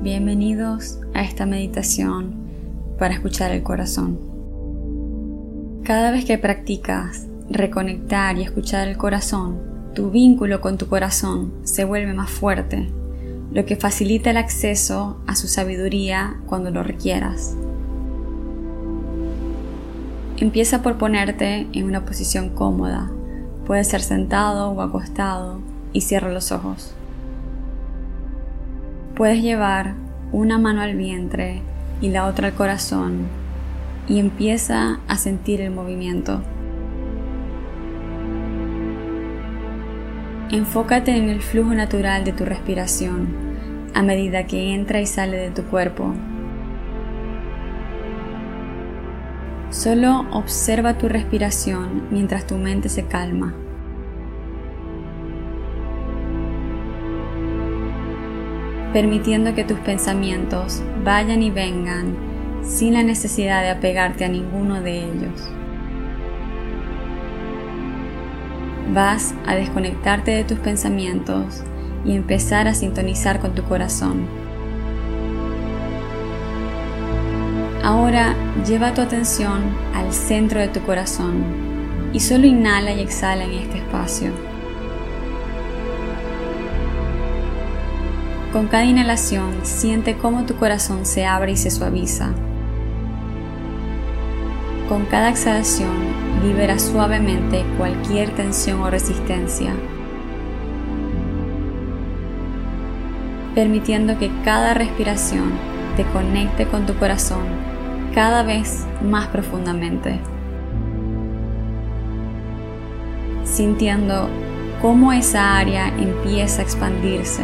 Bienvenidos a esta meditación para escuchar el corazón. Cada vez que practicas reconectar y escuchar el corazón, tu vínculo con tu corazón se vuelve más fuerte, lo que facilita el acceso a su sabiduría cuando lo requieras. Empieza por ponerte en una posición cómoda, puede ser sentado o acostado, y cierra los ojos. Puedes llevar una mano al vientre y la otra al corazón y empieza a sentir el movimiento. Enfócate en el flujo natural de tu respiración a medida que entra y sale de tu cuerpo. Solo observa tu respiración mientras tu mente se calma. Permitiendo que tus pensamientos vayan y vengan sin la necesidad de apegarte a ninguno de ellos. Vas a desconectarte de tus pensamientos y empezar a sintonizar con tu corazón. Ahora lleva tu atención al centro de tu corazón y solo inhala y exhala en este espacio. Con cada inhalación siente cómo tu corazón se abre y se suaviza. Con cada exhalación libera suavemente cualquier tensión o resistencia, permitiendo que cada respiración te conecte con tu corazón cada vez más profundamente, sintiendo cómo esa área empieza a expandirse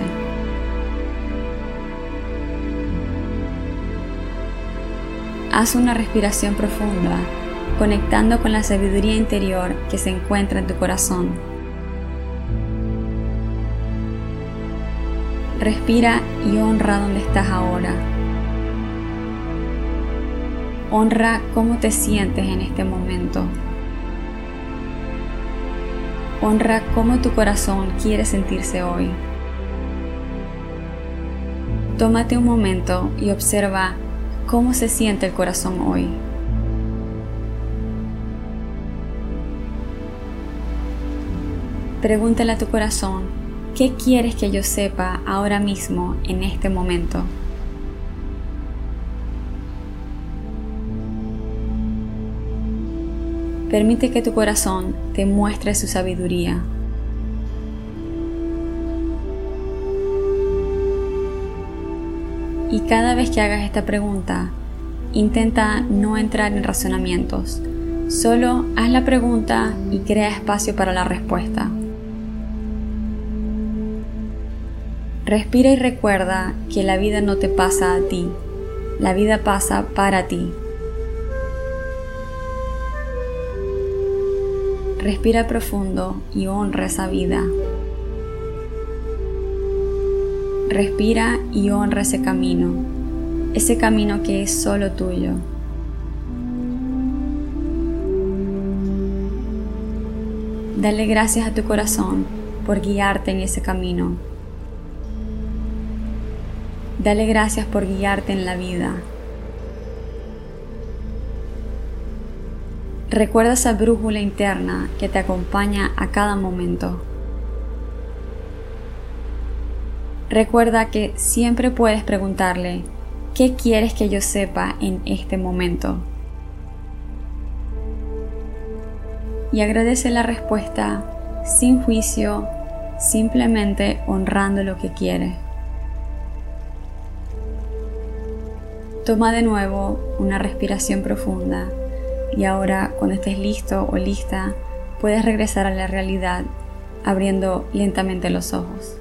Haz una respiración profunda, conectando con la sabiduría interior que se encuentra en tu corazón. Respira y honra donde estás ahora. Honra cómo te sientes en este momento. Honra cómo tu corazón quiere sentirse hoy. Tómate un momento y observa ¿Cómo se siente el corazón hoy? Pregúntale a tu corazón, ¿qué quieres que yo sepa ahora mismo, en este momento? Permite que tu corazón te muestre su sabiduría. Y cada vez que hagas esta pregunta, intenta no entrar en razonamientos. Solo haz la pregunta y crea espacio para la respuesta. Respira y recuerda que la vida no te pasa a ti, la vida pasa para ti. Respira profundo y honra esa vida. Respira y honra ese camino, ese camino que es solo tuyo. Dale gracias a tu corazón por guiarte en ese camino. Dale gracias por guiarte en la vida. Recuerda esa brújula interna que te acompaña a cada momento. Recuerda que siempre puedes preguntarle, ¿qué quieres que yo sepa en este momento? Y agradece la respuesta sin juicio, simplemente honrando lo que quiere. Toma de nuevo una respiración profunda y ahora cuando estés listo o lista puedes regresar a la realidad abriendo lentamente los ojos.